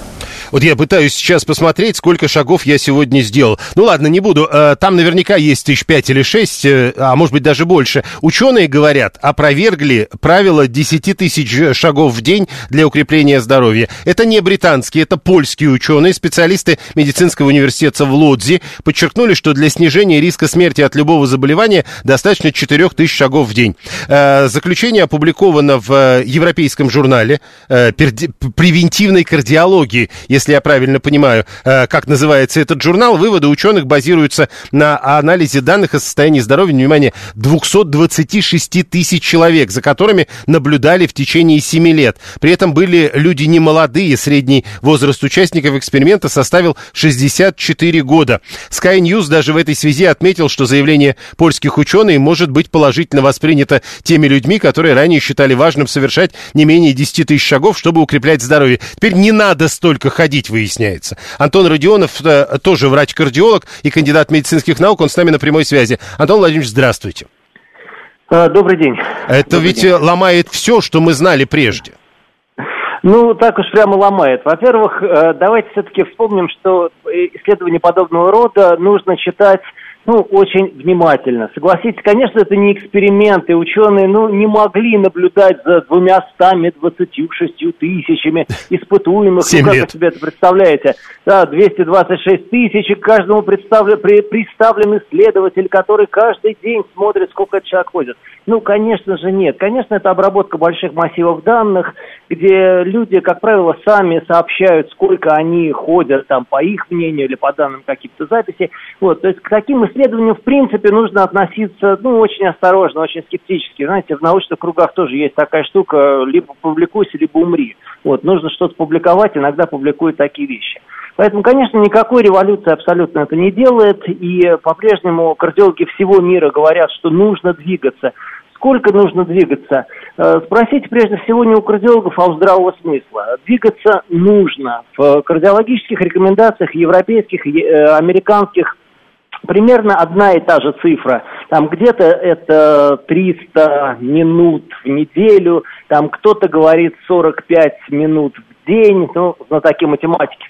вот я пытаюсь сейчас посмотреть, сколько шагов я сегодня сделал. Ну ладно, не буду. Э, там наверняка есть тысяч пять или шесть, э, а может быть даже больше. Ученые говорят, опровергли правило 10 тысяч шагов в день для укрепления здоровья. Это не британские, это польские ученые, специалисты медицинского университета в Лодзи подчеркнули, что для снижения риска смерти от любого заболевания достаточно 4 тысяч шагов в день. Э, заключение опубликовано в европейском журнале превентивной кардиологии если я правильно понимаю, э, как называется этот журнал, выводы ученых базируются на анализе данных о состоянии здоровья, внимание, 226 тысяч человек, за которыми наблюдали в течение 7 лет. При этом были люди немолодые, средний возраст участников эксперимента составил 64 года. Sky News даже в этой связи отметил, что заявление польских ученых может быть положительно воспринято теми людьми, которые ранее считали важным совершать не менее 10 тысяч шагов, чтобы укреплять здоровье. Теперь не надо столько ходить ходить, выясняется. Антон Родионов э, тоже врач-кардиолог и кандидат медицинских наук, он с нами на прямой связи. Антон Владимирович, здравствуйте. А, добрый день. Это Добрый ведь день. ломает все, что мы знали прежде. Ну, так уж прямо ломает. Во-первых, э, давайте все-таки вспомним, что исследования подобного рода нужно читать ну, очень внимательно. Согласитесь, конечно, это не эксперимент, и ученые, ну, не могли наблюдать за двумя стами двадцатью шестью тысячами испытуемых. Ну, как лет. вы себе это представляете? Да, 226 тысяч, и каждому представлен, при, представлен исследователь, который каждый день смотрит, сколько этот человек ходит. Ну, конечно же, нет. Конечно, это обработка больших массивов данных, где люди, как правило, сами сообщают, сколько они ходят, там, по их мнению или по данным каких-то записей. Вот, то есть к таким исследованиям, в принципе, нужно относиться, ну, очень осторожно, очень скептически. Знаете, в научных кругах тоже есть такая штука, либо публикуйся, либо умри. Вот, нужно что-то публиковать, иногда публикуют такие вещи. Поэтому, конечно, никакой революции абсолютно это не делает, и по-прежнему кардиологи всего мира говорят, что нужно двигаться. Сколько нужно двигаться? Э, Спросите прежде всего не у кардиологов, а у здравого смысла. Двигаться нужно. В кардиологических рекомендациях европейских, э, американских примерно одна и та же цифра. Там где-то это 300 минут в неделю, там кто-то говорит 45 минут в день, ну, знатоки математики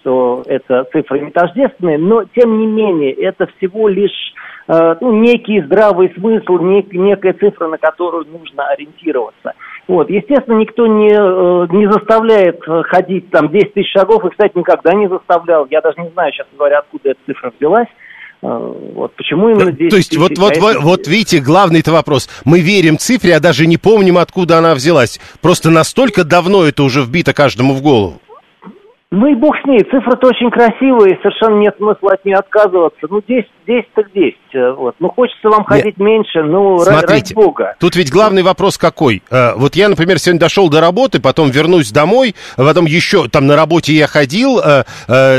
что это цифры не тождественные, но тем не менее это всего лишь э, ну, некий здравый смысл, нек, некая цифра, на которую нужно ориентироваться. Вот. Естественно, никто не, э, не заставляет э, ходить там 10 тысяч шагов, и, кстати, никогда не заставлял. Я даже не знаю, честно говоря, откуда эта цифра взялась. Э, Вот почему именно 10 То есть, тысяч? вот, вот, А вот, это- вот видите, главный-то вопрос. Мы верим цифре, а даже не помним, откуда она взялась. Просто настолько давно это уже вбито каждому в голову. Ну и бог с ней, цифра-то очень красивая, и совершенно нет смысла от нее отказываться. Ну, 10, 10 так 10. э, Вот. Ну, хочется вам ходить меньше, ну, ра- ради Смотрите, бога. тут ведь главный вопрос какой? Э, Вот я, например, сегодня дошел до работы, потом вернусь домой, а потом еще там на работе я ходил, э,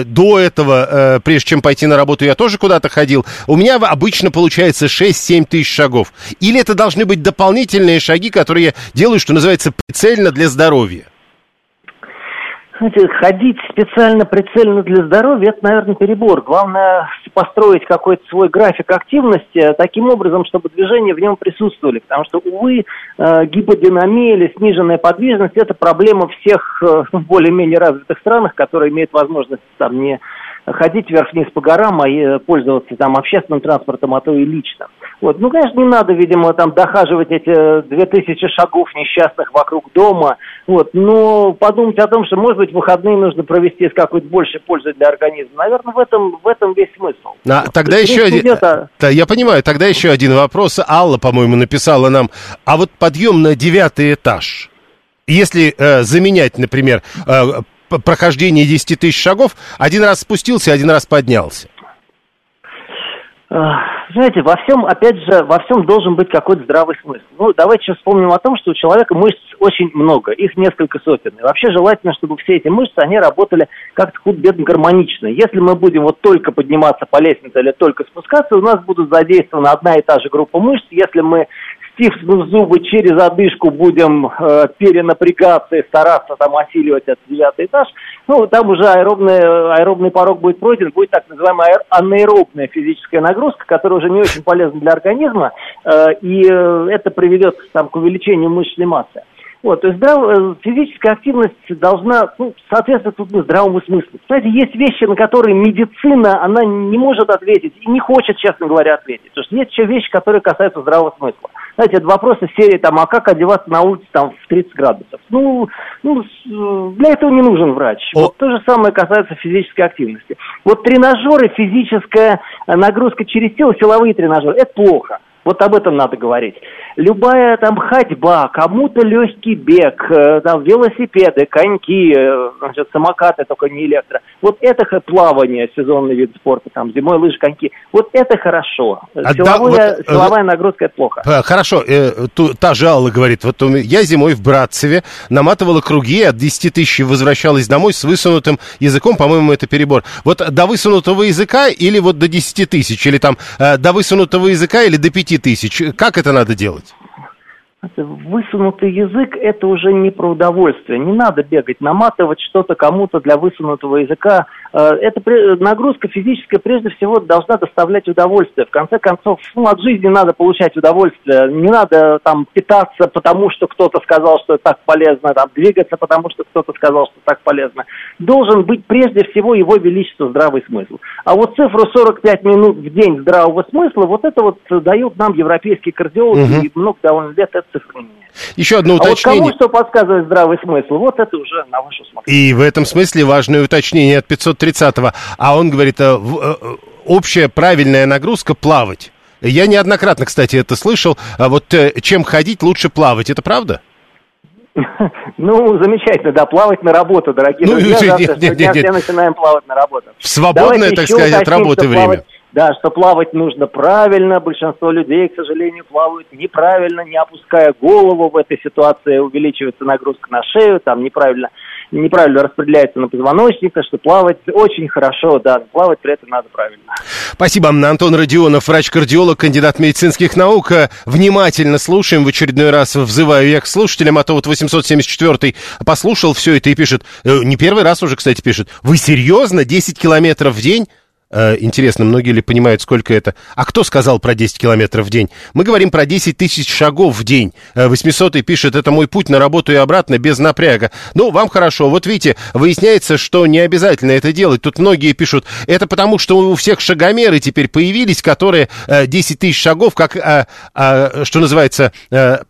до этого, прежде чем пойти на работу, я тоже куда-то ходил. У меня обычно получается 6-7 тысяч шагов. Или это должны быть дополнительные шаги, которые я делаю, что называется, прицельно для здоровья? Ходить специально прицельно для здоровья, это, наверное, перебор. Главное построить какой-то свой график активности таким образом, чтобы движения в нем присутствовали. Потому что, увы, э, гиподинамия или сниженная подвижность – это проблема всех э, более-менее развитых странах, которые имеют возможность там не ходить вверх-вниз по горам, а э, пользоваться там общественным транспортом, а то и лично. Вот. Ну, конечно, не надо, видимо, там дохаживать эти две тысячи шагов несчастных вокруг дома. Вот. Но подумать о том, что, может быть, выходные нужно провести с какой-то большей пользой для организма. Наверное, в этом, в этом весь смысл. А, тогда еще один... Идет, а... Да, я понимаю, тогда еще один вопрос. Алла, по-моему, написала нам. А вот подъем на девятый этаж, если э, заменять, например, э, прохождение 10 тысяч шагов, один раз спустился, один раз поднялся. Знаете, во всем, опять же, во всем должен быть какой-то здравый смысл. Ну, давайте сейчас вспомним о том, что у человека мышц очень много, их несколько сотен. И вообще желательно, чтобы все эти мышцы, они работали как-то худо-бедно гармонично. Если мы будем вот только подниматься по лестнице или только спускаться, у нас будут задействована одна и та же группа мышц. Если мы стиснув зубы через одышку будем э, перенапрягаться и стараться там осиливать этот девятый этаж, ну, там уже аэробный, аэробный порог будет пройден, будет так называемая анаэробная физическая нагрузка, которая уже не очень полезна для организма, э, и э, это приведет там, к увеличению мышечной массы. Вот, то есть здрав... Э, физическая активность должна ну, соответствовать тут здравому смыслу. Знаете, есть вещи, на которые медицина, она не может ответить и не хочет, честно говоря, ответить. Потому что есть еще вещи, которые касаются здравого смысла. Знаете, это вопросы серии, там, а как одеваться на улице там, в 30 градусов? Ну, ну э, для этого не нужен врач. О. Вот то же самое касается физической активности. Вот тренажеры, физическая нагрузка через тело, силовые тренажеры, это плохо. Вот об этом надо говорить. Любая там ходьба, кому-то легкий бег, э, там велосипеды, коньки, э, значит, самокаты, только не электро. Вот это плавание, сезонный вид спорта, там зимой лыжи, коньки. Вот это хорошо. А Силовая, да, вот, силовая нагрузка это плохо. Хорошо, э, ту, та же Алла говорит, вот я зимой в Братцеве наматывала круги, от 10 тысяч возвращалась домой с высунутым языком, по-моему, это перебор. Вот до высунутого языка или вот до 10 тысяч, или там э, до высунутого языка или до 5 тысяч. Как это надо делать? Высунутый язык – это уже не про удовольствие. Не надо бегать, наматывать что-то кому-то для высунутого языка. Э, эта нагрузка физическая прежде всего должна доставлять удовольствие. В конце концов, ну, от жизни надо получать удовольствие. Не надо там питаться, потому что кто-то сказал, что это так полезно, там, двигаться, потому что кто-то сказал, что так полезно. Должен быть прежде всего его величество здравый смысл. А вот цифру 45 минут в день здравого смысла, вот это вот дают нам европейские кардиологи, угу. и много довольно лет это цифры Еще одно уточнение. А вот кому что подсказывает здравый смысл, вот это уже на вашу смотрение. И в этом смысле важное уточнение от 530-го. А он говорит, э, э, общая правильная нагрузка плавать. Я неоднократно, кстати, это слышал. А вот э, чем ходить, лучше плавать. Это правда? Ну, замечательно, да, плавать на работу, дорогие ну, друзья. Завтра нет, нет, нет, все начинаем плавать на работу. В свободное, Давайте так сказать, от работы время. Плавать да, что плавать нужно правильно. Большинство людей, к сожалению, плавают неправильно, не опуская голову. В этой ситуации увеличивается нагрузка на шею, там неправильно, неправильно распределяется на позвоночник, что плавать очень хорошо, да, плавать при этом надо правильно. Спасибо. Антон Родионов, врач-кардиолог, кандидат медицинских наук. Внимательно слушаем. В очередной раз взываю я к слушателям, а то вот 874 послушал все это и пишет, э, не первый раз уже, кстати, пишет, вы серьезно, 10 километров в день? Э, интересно, многие ли понимают, сколько это? А кто сказал про 10 километров в день? Мы говорим про 10 тысяч шагов в день. 800 э, пишет, это мой путь на работу и обратно без напряга. Ну, вам хорошо. Вот видите, выясняется, что не обязательно это делать. Тут многие пишут, это потому, что у всех шагомеры теперь появились, которые 10 э, тысяч шагов, как, а, что называется,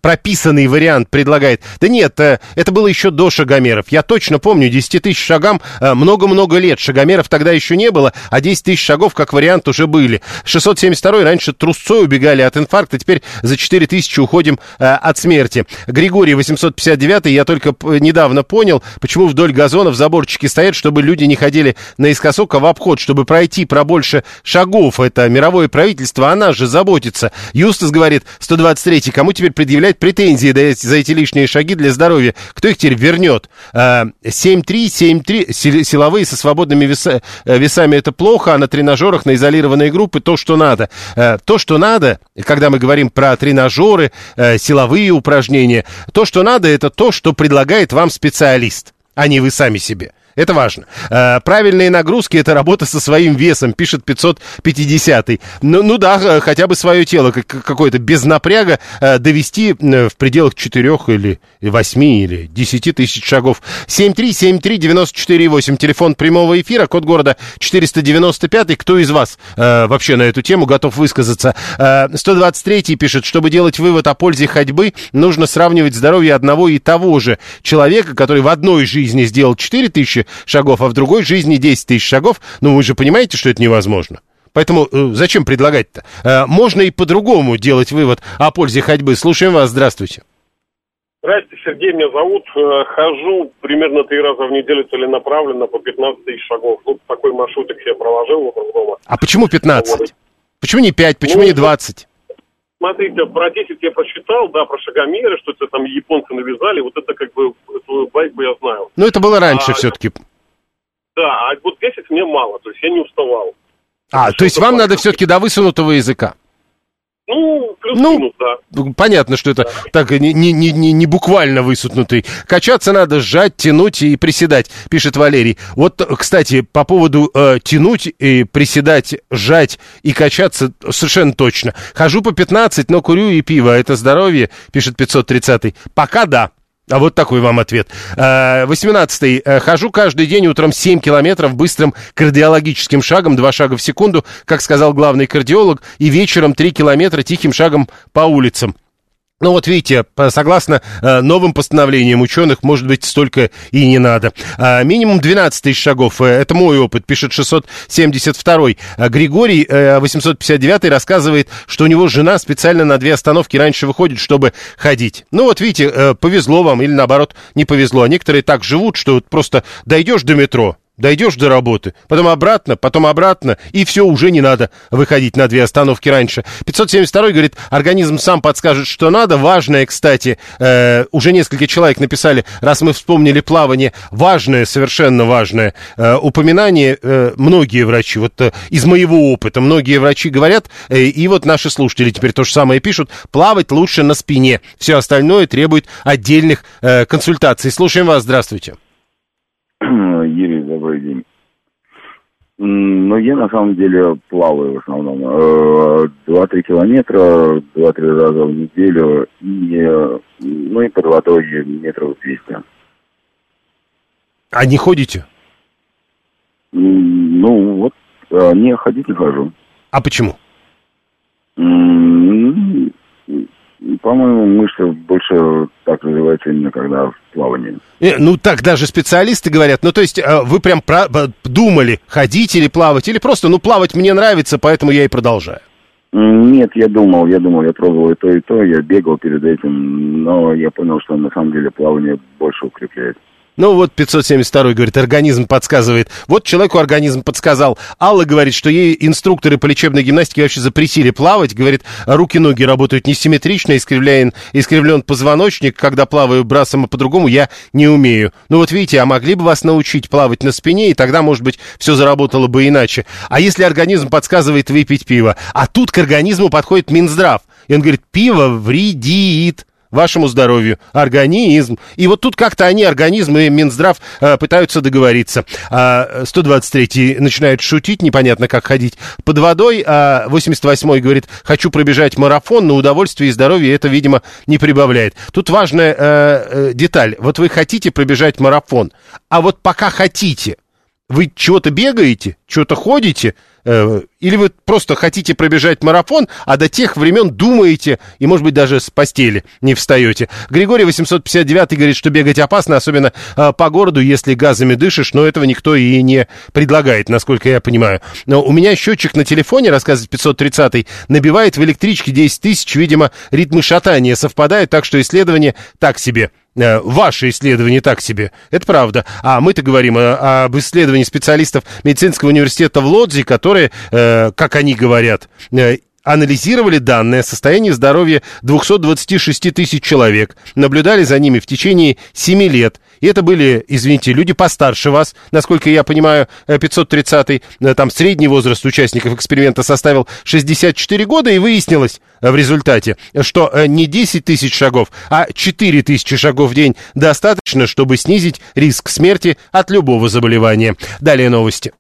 прописанный вариант предлагает. Да нет, это было еще до шагомеров. Я точно помню, 10 тысяч шагам много-много лет. Шагомеров тогда еще не было, а 10 тысяч шагов как вариант уже были. 672 раньше трусцой убегали от инфаркта, теперь за 4 тысячи уходим э, от смерти. Григорий 859 я только недавно понял, почему вдоль газонов заборчики стоят, чтобы люди не ходили наискосок, а в обход, чтобы пройти про больше шагов. Это мировое правительство, она же заботится. Юстас говорит, 123 кому теперь предъявлять претензии за эти лишние шаги для здоровья? Кто их теперь вернет? 7-3, э, 7-3, силовые со свободными веса, э, весами это плохо, на тренажерах, на изолированные группы то, что надо. Э, то, что надо, когда мы говорим про тренажеры, э, силовые упражнения, то, что надо, это то, что предлагает вам специалист, а не вы сами себе. Это важно. Э, правильные нагрузки – это работа со своим весом, пишет 550 ну, ну да, хотя бы свое тело как, какое-то без напряга э, довести э, в пределах 4 или 8 или 10 тысяч шагов. 7373948, телефон прямого эфира, код города 495. Кто из вас э, вообще на эту тему готов высказаться? Э, 123 пишет, чтобы делать вывод о пользе ходьбы, нужно сравнивать здоровье одного и того же человека, который в одной жизни сделал 4 тысячи шагов, а в другой жизни 10 тысяч шагов, ну вы же понимаете, что это невозможно. Поэтому э, зачем предлагать-то? Э, можно и по-другому делать вывод о пользе ходьбы. Слушаем вас, здравствуйте. Здравствуйте, Сергей меня зовут. Э, хожу примерно три раза в неделю целенаправленно по 15 тысяч шагов. Ну, такой маршрутик себе проложил вокруг дома. А почему 15? Вот. Почему не 5, почему ну, не 20? Смотрите, про 10 я прочитал, да, про шагомеры, что это там японцы навязали, вот это как бы, эту байку я знаю. Ну, это было раньше а, все-таки. Да, а вот 10 мне мало, то есть я не уставал. А, то есть вам надо все-таки до высунутого языка? Ну, плюс-минус, ну, да. Понятно, что это да. так не, не, не, не буквально высутнутый. Качаться надо, сжать, тянуть и приседать, пишет Валерий. Вот, кстати, по поводу э, тянуть и приседать, сжать и качаться совершенно точно. Хожу по 15, но курю и пиво. Это здоровье, пишет 530. Пока да. А вот такой вам ответ. 18-й. Э, э, хожу каждый день утром 7 километров быстрым кардиологическим шагом, 2 шага в секунду, как сказал главный кардиолог, и вечером 3 километра тихим шагом по улицам. Ну вот видите, согласно э, новым постановлениям ученых, может быть, столько и не надо. А, минимум 12 тысяч шагов, э, это мой опыт, пишет 672-й. А Григорий, э, 859-й, рассказывает, что у него жена специально на две остановки раньше выходит, чтобы ходить. Ну вот видите, э, повезло вам или наоборот не повезло. А некоторые так живут, что просто дойдешь до метро, Дойдешь до работы, потом обратно, потом обратно, и все, уже не надо выходить на две остановки раньше. 572 говорит, организм сам подскажет, что надо. Важное, кстати, э, уже несколько человек написали, раз мы вспомнили плавание, важное, совершенно важное э, упоминание. Э, многие врачи, вот э, из моего опыта, многие врачи говорят, э, и вот наши слушатели теперь то же самое пишут, плавать лучше на спине. Все остальное требует отдельных э, консультаций. Слушаем вас, здравствуйте. Юрий, добрый день. Ну, я на самом деле плаваю в основном. Э, два-три километра, два-три раза в неделю, и, ну и под водой метров 200. А не ходите? Ну, вот, э, не ходить не хожу. А почему? По-моему, мышцы больше так развиваются именно когда в плавании. Э, ну, так даже специалисты говорят. Ну, то есть э, вы прям про- думали, ходить или плавать, или просто, ну, плавать мне нравится, поэтому я и продолжаю. Нет, я думал, я думал, я пробовал и то, и то, я бегал перед этим, но я понял, что на самом деле плавание больше укрепляет. Ну вот 572 говорит, организм подсказывает. Вот человеку организм подсказал. Алла говорит, что ей инструкторы по лечебной гимнастике вообще запретили плавать. Говорит, руки-ноги работают несимметрично, искривляен, искривлен позвоночник. Когда плаваю брасом, а по-другому я не умею. Ну вот видите, а могли бы вас научить плавать на спине, и тогда, может быть, все заработало бы иначе. А если организм подсказывает выпить пиво? А тут к организму подходит Минздрав. И он говорит, пиво вредит вашему здоровью, организм. И вот тут как-то они, организм и Минздрав, э, пытаются договориться. А 123-й начинает шутить, непонятно как ходить под водой, а 88-й говорит, хочу пробежать марафон, но удовольствие и здоровье это, видимо, не прибавляет. Тут важная э, э, деталь. Вот вы хотите пробежать марафон, а вот пока хотите, вы чего-то бегаете, чего-то ходите, или вы просто хотите пробежать марафон, а до тех времен думаете, и, может быть, даже с постели не встаете. Григорий 859 говорит, что бегать опасно, особенно э, по городу, если газами дышишь, но этого никто и не предлагает, насколько я понимаю. Но у меня счетчик на телефоне, рассказывает 530 набивает в электричке 10 тысяч, видимо, ритмы шатания совпадают, так что исследование так себе. Э, ваши исследования так себе. Это правда. А мы-то говорим о, об исследовании специалистов медицинского университета в Лодзе, которые, э, как они говорят, э, анализировали данные о состоянии здоровья 226 тысяч человек, наблюдали за ними в течение 7 лет. И это были, извините, люди постарше вас, насколько я понимаю, 530-й, э, там средний возраст участников эксперимента составил 64 года, и выяснилось в результате, что э, не 10 тысяч шагов, а 4 тысячи шагов в день достаточно, чтобы снизить риск смерти от любого заболевания. Далее новости.